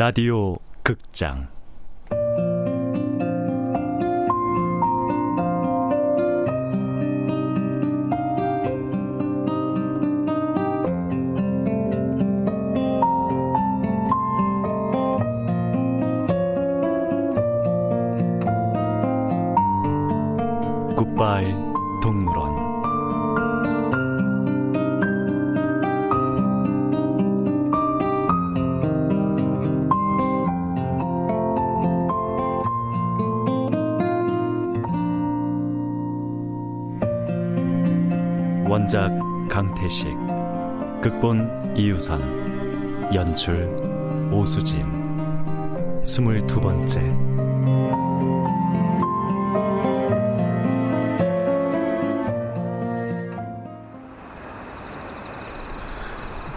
라디오 극장 원작 강태식 극본 이유선 연출 오수진 스물두 번째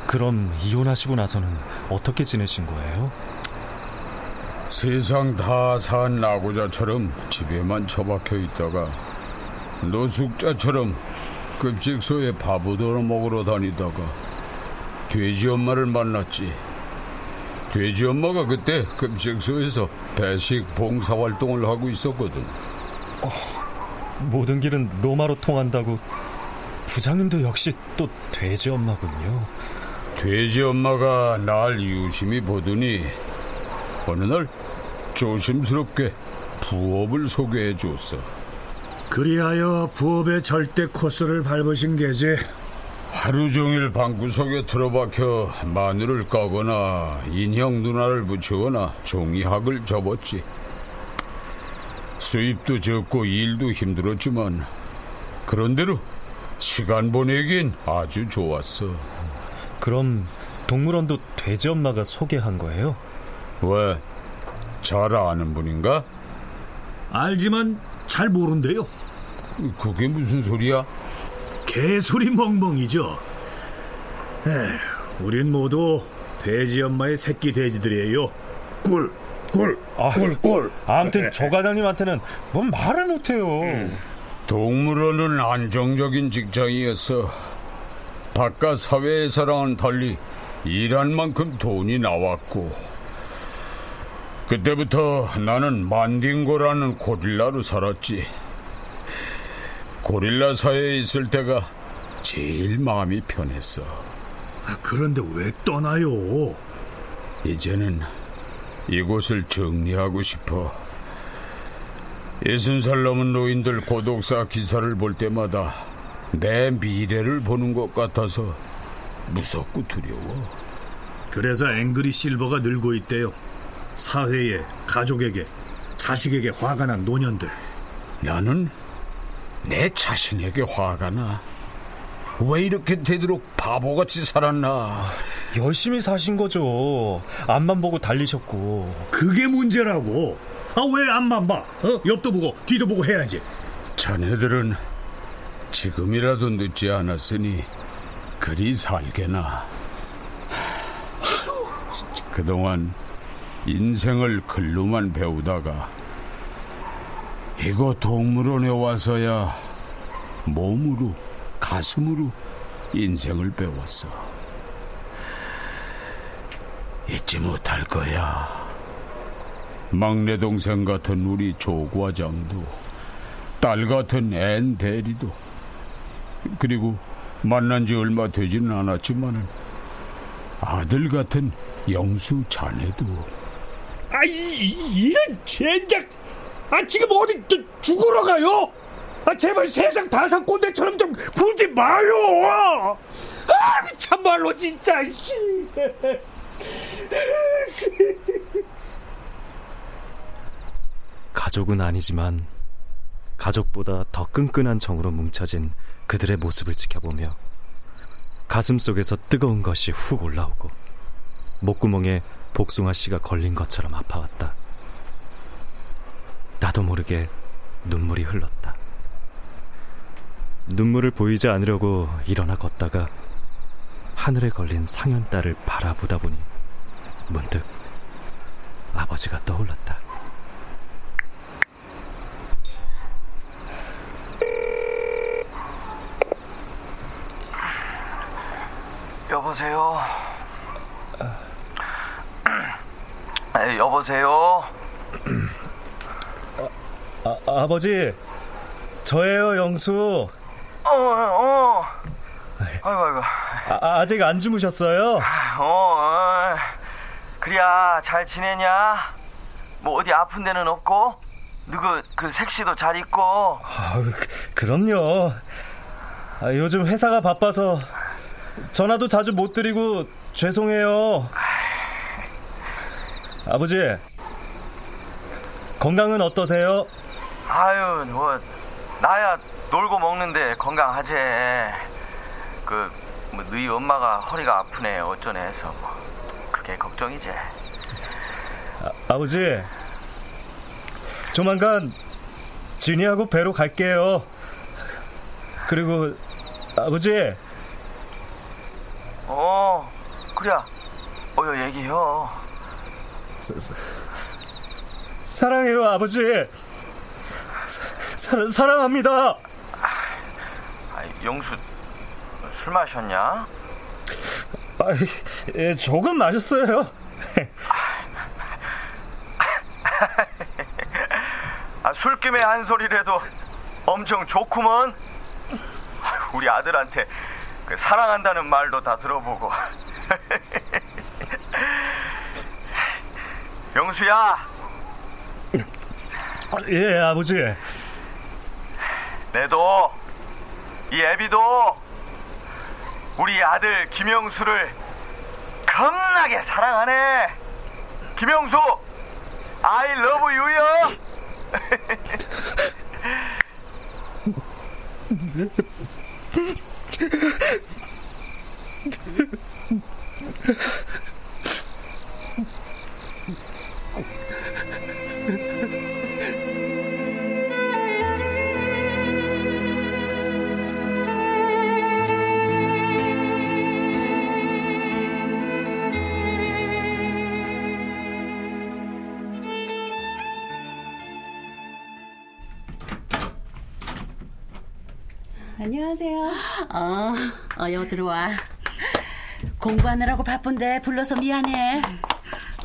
그럼 이혼하시고 나서는 어떻게 지내신 거예요? 세상 다 산 나고자처럼 집에만 처박혀 있다가 노숙자처럼 급식소에 밥으로 먹으러 다니다가 돼지 엄마를 만났지. 돼지 엄마가 그때 급식소에서 배식 봉사 활동을 하고 있었거든. 모든 길은 로마로 통한다고 부장님도 역시 또 돼지 엄마군요. 돼지 엄마가 날 유심히 보더니 어느 날 조심스럽게 부업을 소개해 줬어. 그리하여 부업의 절대 코스를 밟으신 게지. 하루 종일 방구석에 틀어박혀 마늘을 까거나 인형 누나를 붙이거나 종이학을 접었지. 수입도 적고 일도 힘들었지만 그런대로 시간 보내긴 아주 좋았어. 그럼 동물원도 돼지 엄마가 소개한 거예요? 왜? 잘 아는 분인가? 알지만 잘 모른대요. 그게 무슨 소리야? 개소리 멍멍이죠. 에휴, 우린 모두 돼지 엄마의 새끼 돼지들이에요. 꿀, 꿀, 꿀, 꿀. 아무튼 조 과장님한테는 뭔 말을 못해요. 동물원은 안정적인 직장이었어. 바깥 사회에서랑은 달리 일한 만큼 돈이 나왔고 그때부터 나는 만딩고라는 고릴라로 살았지. 고릴라 사회에 있을 때가 제일 마음이 편했어. 아, 그런데 왜 떠나요? 이제는 이곳을 정리하고 싶어. 예순 살 넘은 노인들 고독사 기사를 볼 때마다 내 미래를 보는 것 같아서 무섭고 두려워. 그래서 앵그리 실버가 늘고 있대요. 사회에, 가족에게, 자식에게 화가 난 노년들. 나는 내 자신에게 화가 나. 왜 이렇게 되도록 바보같이 살았나? 열심히 사신 거죠. 앞만 보고 달리셨고. 그게 문제라고. 아, 왜 앞만 봐? 어? 옆도 보고, 뒤도 보고 해야지. 자네들은 지금이라도 늦지 않았으니 그리 살게나. 그동안 인생을 글로만 배우다가 이거 동물원에 와서야 몸으로 가슴으로 인생을 배웠어. 잊지 못할 거야. 막내 동생 같은 우리 조 과장도 딸 같은 앤 대리도 그리고 만난 지 얼마 되지는 않았지만은 아들 같은 영수 자네도 아, 이, 이런 젠장! 아, 지금 어디 저, 죽으러 가요? 아, 제발 세상 다 산 꼰대처럼 좀 굴지 마요! 아, 참말로 진짜, 씨. 가족은 아니지만 가족보다 더 끈끈한 정으로 뭉쳐진 그들의 모습을 지켜보며 가슴 속에서 뜨거운 것이 훅 올라오고 목구멍에 복숭아 씨가 걸린 것처럼 아파왔다. 나도 모르게 눈물이 흘렀다. 눈물을 보이지 않으려고 일어나 걷다가 하늘에 걸린 상현딸을 바라보다 보니 문득 아버지가 떠올랐다. 여보세요. 에, 여보세요? 아, 아버지, 저예요, 영수. 어, 어. 아이고, 아이고. 아, 아직 안 주무셨어요? 어, 어. 그래야, 잘 지내냐? 뭐, 어디 아픈 데는 없고? 누구, 그, 색시도 잘 있고? 아, 그럼요. 아, 요즘 회사가 바빠서 전화도 자주 못 드리고 죄송해요. 아버지, 건강은 어떠세요? 아유, 뭐, 나야 놀고 먹는데 건강하지. 그, 뭐, 너희 엄마가 허리가 아프네, 어쩌네 해서, 뭐, 그게 걱정이지. 아, 아버지, 조만간 진이하고 배로 갈게요. 그리고, 아버지. 어, 그래. 어여 얘기해요. 사, 사, 사랑해요, 아버지. 사, 사 랑합니다. 아, 영수 술 마셨냐? 아, 예, 조금 마셨어요. 아, 술김에 한 소리라도 엄청 좋구먼. 우리 아들한테 그 사랑한다는 말도 다 들어보고. 영수야. 아, 예, 아버지. 내도 이 애비도 우리 아들 김영수를 겁나게 사랑하네. 김영수, I love you요. 안녕하세요. 어, 어여 들어와. 공부하느라고 바쁜데 불러서 미안해.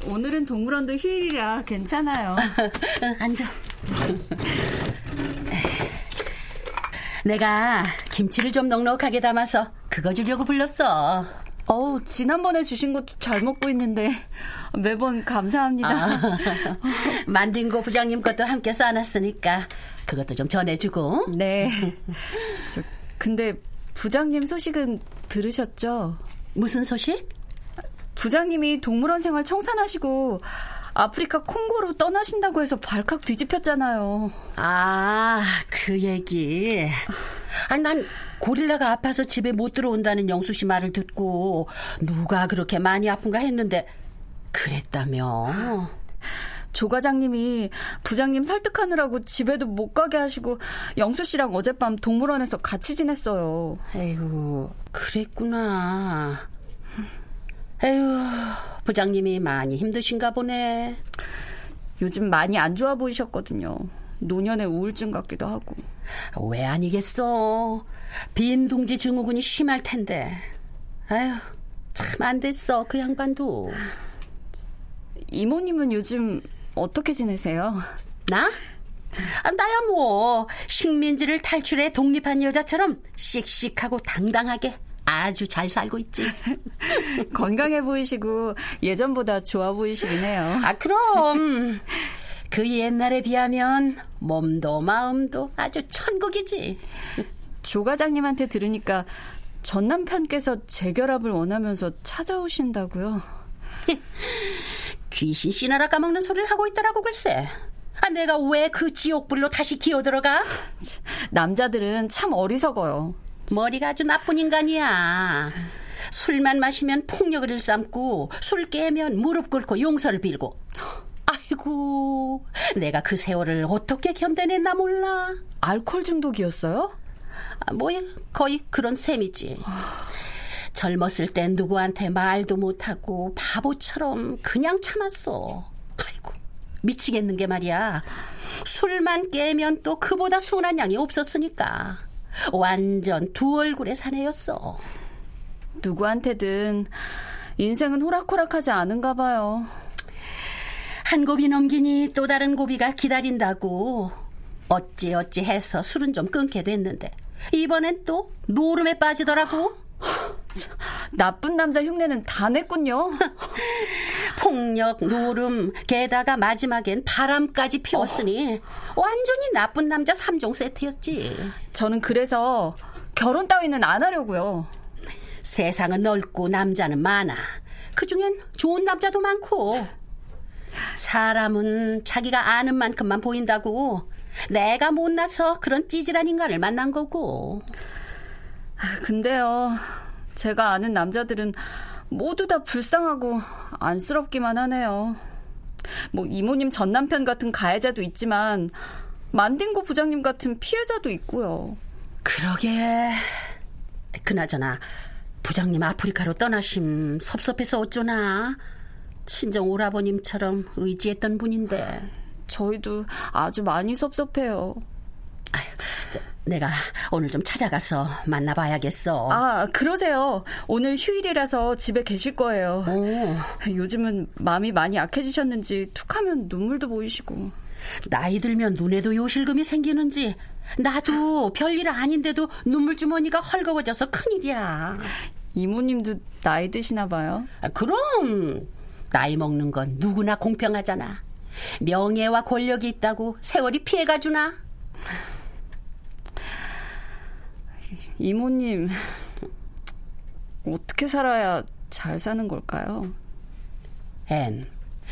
오늘은 동물원도 휴일이라 괜찮아요. 앉아. 내가 김치를 좀 넉넉하게 담아서 그거 주려고 불렀어. 어우, 지난번에 주신 것도 잘 먹고 있는데 매번 감사합니다. 아, 만딩고 부장님 것도 함께 싸놨으니까 그것도 좀 전해주고. 네. 저, 근데 부장님 소식은 들으셨죠? 무슨 소식? 부장님이 동물원 생활 청산하시고 아프리카 콩고로 떠나신다고 해서 발칵 뒤집혔잖아요. 아, 그 얘기. 아니, 난 고릴라가 아파서 집에 못 들어온다는 영수 씨 말을 듣고 누가 그렇게 많이 아픈가 했는데 그랬다며. 조 과장님이 부장님 설득하느라고 집에도 못 가게 하시고 영수 씨랑 어젯밤 동물원에서 같이 지냈어요. 에휴, 그랬구나. 에휴, 부장님이 많이 힘드신가 보네. 요즘 많이 안 좋아 보이셨거든요. 노년의 우울증 같기도 하고. 왜 아니겠어. 빈 둥지 증후군이 심할 텐데. 아휴, 참 안 됐어, 그 양반도. 이모님은 요즘 어떻게 지내세요? 나? 아, 나야 뭐 식민지를 탈출해 독립한 여자처럼 씩씩하고 당당하게 아주 잘 살고 있지. 건강해 보이시고 예전보다 좋아 보이시긴 해요. 아 그럼 그 옛날에 비하면 몸도 마음도 아주 천국이지. 조 과장님한테 들으니까 전 남편께서 재결합을 원하면서 찾아오신다고요. 귀신 씨나라 까먹는 소리를 하고 있더라고 글쎄. 아, 내가 왜 그 지옥불로 다시 기어 들어가? 남자들은 참 어리석어요. 머리가 아주 나쁜 인간이야. 술만 마시면 폭력을 일삼고 술 깨면 무릎 꿇고 용서를 빌고. 아이고, 내가 그 세월을 어떻게 견뎌냈나 몰라. 알코올 중독이었어요? 아, 뭐 거의 그런 셈이지. 젊었을 땐 누구한테 말도 못하고 바보처럼 그냥 참았어. 아이고, 미치겠는 게 말이야. 술만 깨면 또 그보다 순한 양이 없었으니까. 완전 두 얼굴의 사내였어. 누구한테든 인생은 호락호락하지 않은가 봐요. 한 고비 넘기니 또 다른 고비가 기다린다고 어찌 어찌 해서 술은 좀 끊게 됐는데 이번엔 또 노름에 빠지더라고. 나쁜 남자 흉내는 다 냈군요. 폭력, 노름, 게다가 마지막엔 바람까지 피웠으니 어. 완전히 나쁜 남자 3종 세트였지. 저는 그래서 결혼 따위는 안 하려고요. 세상은 넓고 남자는 많아. 그중엔 좋은 남자도 많고. 사람은 자기가 아는 만큼만 보인다고. 내가 못나서 그런 찌질한 인간을 만난 거고. 근데요, 제가 아는 남자들은 모두 다 불쌍하고 안쓰럽기만 하네요. 뭐 이모님 전 남편 같은 가해자도 있지만 만딩고 부장님 같은 피해자도 있고요. 그러게. 그나저나 부장님 아프리카로 떠나심 섭섭해서 어쩌나. 친정 오라버님처럼 의지했던 분인데. 저희도 아주 많이 섭섭해요. 내가 오늘 좀 찾아가서 만나봐야겠어. 아, 그러세요. 오늘 휴일이라서 집에 계실 거예요. 오. 요즘은 마음이 많이 약해지셨는지 툭하면 눈물도 보이시고. 나이 들면 눈에도 요실금이 생기는지 나도 별일 아닌데도 눈물 주머니가 헐거워져서 큰일이야. 이모님도 나이 드시나 봐요. 아, 그럼 나이 먹는 건 누구나 공평하잖아. 명예와 권력이 있다고 세월이 피해가 주나? 이모님, 어떻게 살아야 잘 사는 걸까요? 앤,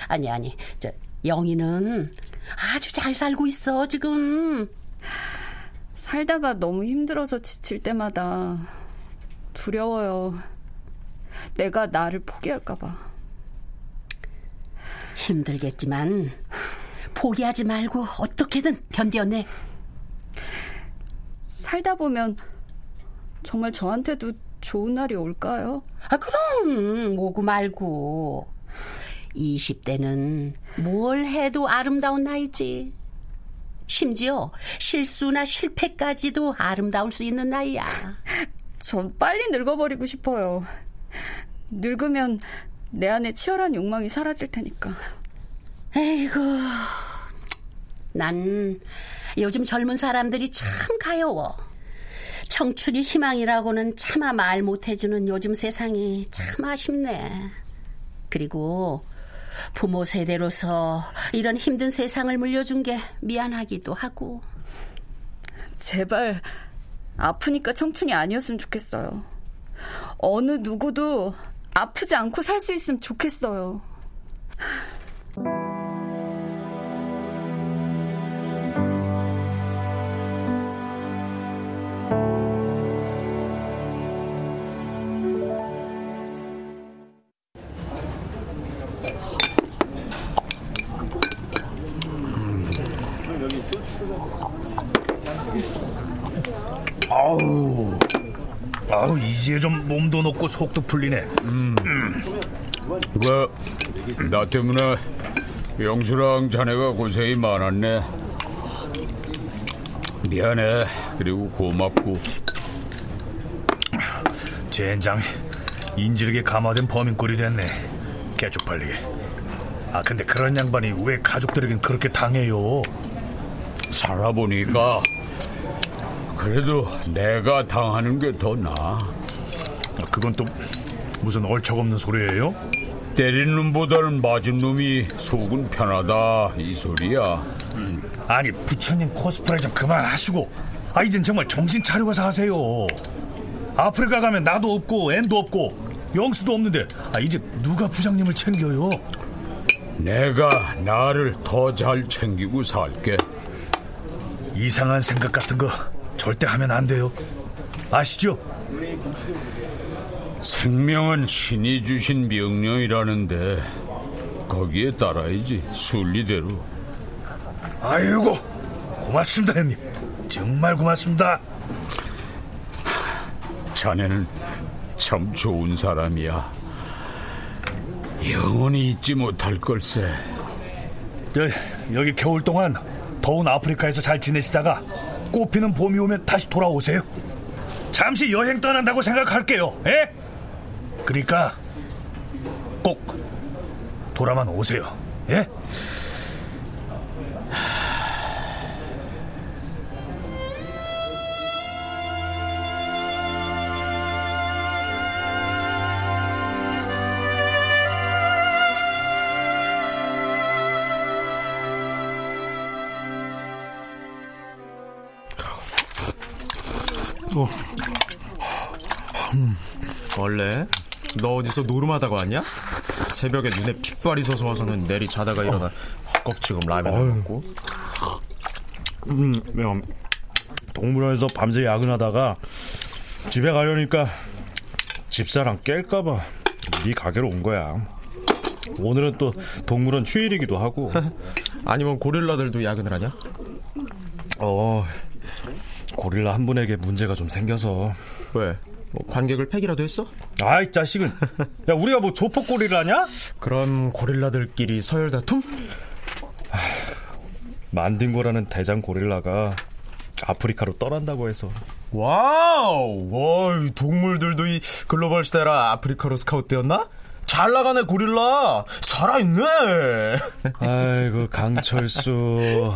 아니, 아니, 저, 영희는 아주 잘 살고 있어, 지금. 살다가 너무 힘들어서 지칠 때마다 두려워요. 내가 나를 포기할까봐. 힘들겠지만, 포기하지 말고 어떻게든 견뎌내. 살다 보면 정말 저한테도 좋은 날이 올까요? 아, 그럼, 오고 말고. 20대는 뭘 해도 아름다운 나이지. 심지어 실수나 실패까지도 아름다울 수 있는 나이야. 전 빨리 늙어버리고 싶어요. 늙으면 내 안에 치열한 욕망이 사라질 테니까. 에이구, 난 요즘 젊은 사람들이 참 가여워. 청춘이 희망이라고는 차마 말 못해주는 요즘 세상이 참 아쉽네. 그리고 부모 세대로서 이런 힘든 세상을 물려준 게 미안하기도 하고. 제발 아프니까 청춘이 아니었으면 좋겠어요. 어느 누구도 아프지 않고 살 수 있으면 좋겠어요. 이제 좀 몸도 높고 속도 풀리네. 음. 그, 나 때문에 영수랑 자네가 고생이 많았네. 미안해. 그리고 고맙고. 젠장, 인질에게 감화된 범인꼴이 됐네. 개쪽 팔리게. 아, 근데 그런 양반이 왜 가족들에겐 그렇게 당해요? 살아보니까 그래도 내가 당하는 게 더 나아. 그건 또 무슨 얼척없는 소리예요? 때린 놈보다는 맞은 놈이 속은 편하다 이 소리야. 음. 아니 부처님 코스프레 좀 그만하시고 아 이젠 정말 정신 차리고서 하세요. 아프리카 가면 나도 없고 앤도 없고 영수도 없는데 아 이제 누가 부장님을 챙겨요? 내가 나를 더 잘 챙기고 살게. 이상한 생각 같은 거 절대 하면 안 돼요. 아시죠? 생명은 신이 주신 명령이라는데 거기에 따라야지 순리대로. 아이고 고맙습니다 형님. 정말 고맙습니다. 자네는 참 좋은 사람이야. 영원히 잊지 못할 걸세. 저, 여기 겨울 동안 더운 아프리카에서 잘 지내시다가 꽃피는 봄이 오면 다시 돌아오세요. 잠시 여행 떠난다고 생각할게요. 예? 그러니까 꼭 돌아만 오세요. 예? 어디서 노름하다가 왔냐? 새벽에 눈에 핏발이 서서 와서는 내리 자다가 일어나 헛겁지금 라면을 먹고 음, 동물원에서 밤새 야근하다가 집에 가려니까 집사람 깰까봐 네 가게로 온 거야. 오늘은 또 동물원 휴일이기도 하고. 아니면 고릴라들도 야근을 하냐? 어, 고릴라 한 분에게 문제가 좀 생겨서. 왜? 뭐 관객을 패기라도 했어? 아이 자식은 야 우리가 뭐 조폭 고릴라냐? 그럼 고릴라들끼리 서열 다툼? 만딩고라는 대장 고릴라가 아프리카로 떠난다고 해서 와우 와 동물들도 이 글로벌 시대라 아프리카로 스카웃되었나? 잘 나가네 고릴라 살아있네 아이고 강철수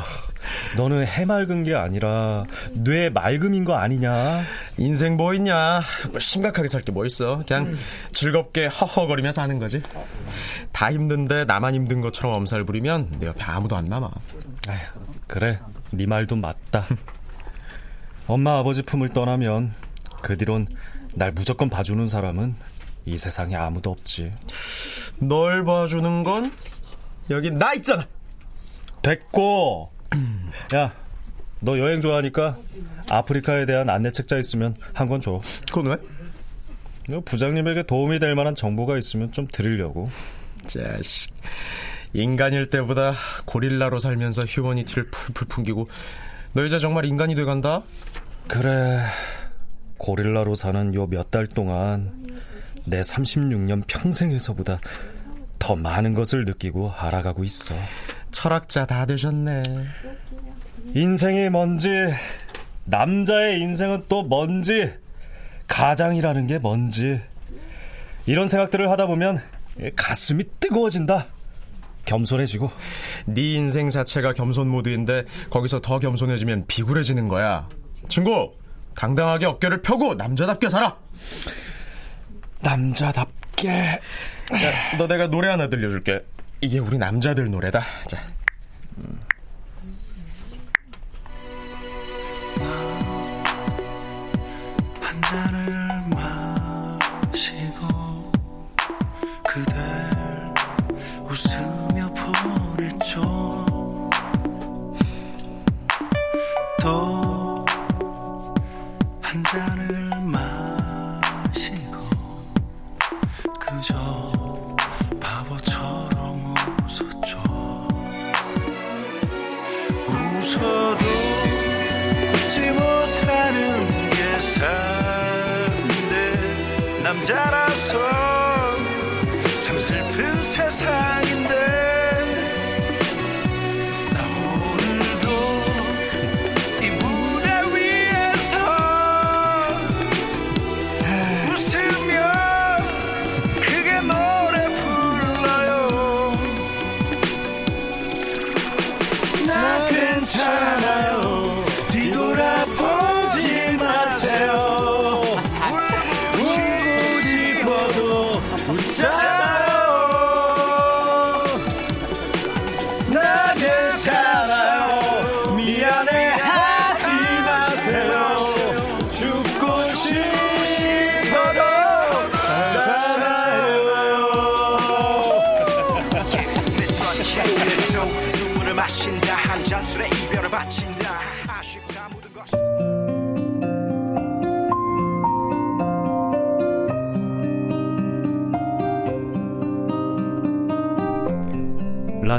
너는 해맑은 게 아니라 뇌 맑음인 거 아니냐? 인생 뭐 있냐? 뭐 심각하게 살 게 뭐 있어? 그냥 즐겁게 허허거리며 사는 거지. 다 힘든데 나만 힘든 것처럼 엄살 부리면 내 옆에 아무도 안 남아. 아휴, 그래. 네 말도 맞다. 엄마 아버지 품을 떠나면 그 뒤론 날 무조건 봐주는 사람은 이 세상에 아무도 없지. 널 봐주는 건 여기 나 있잖아. 됐고. 야, 너 여행 좋아하니까 아프리카에 대한 안내 책자 있으면 한 권 줘. 그건 왜? 부장님에게 도움이 될 만한 정보가 있으면 좀 드리려고. 자식. 인간일 때보다 고릴라로 살면서 휴머니티를 풀풀 풍기고 너 이제 정말 인간이 돼간다? 그래. 고릴라로 사는 요 몇 달 동안 내 36년 평생에서보다 더 많은 것을 느끼고 알아가고 있어. 철학자 다 되셨네. 인생이 뭔지, 남자의 인생은 또 뭔지, 가장이라는 게 뭔지, 이런 생각들을 하다 보면 가슴이 뜨거워진다. 겸손해지고. 네 인생 자체가 겸손 모드인데 거기서 더 겸손해지면 비굴해지는 거야. 친구, 당당하게 어깨를 펴고 남자답게 살아. 남자답게. 야, 너 내가 노래 하나 들려줄게. 이게 우리 남자들 노래다. 자. 한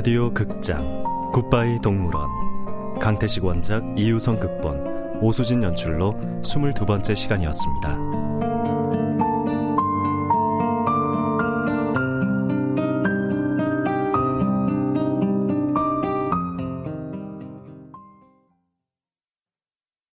라디오 극장 굿바이 동물원 강태식 원작 이유성 극본 오수진 연출로 22번째 시간이었습니다.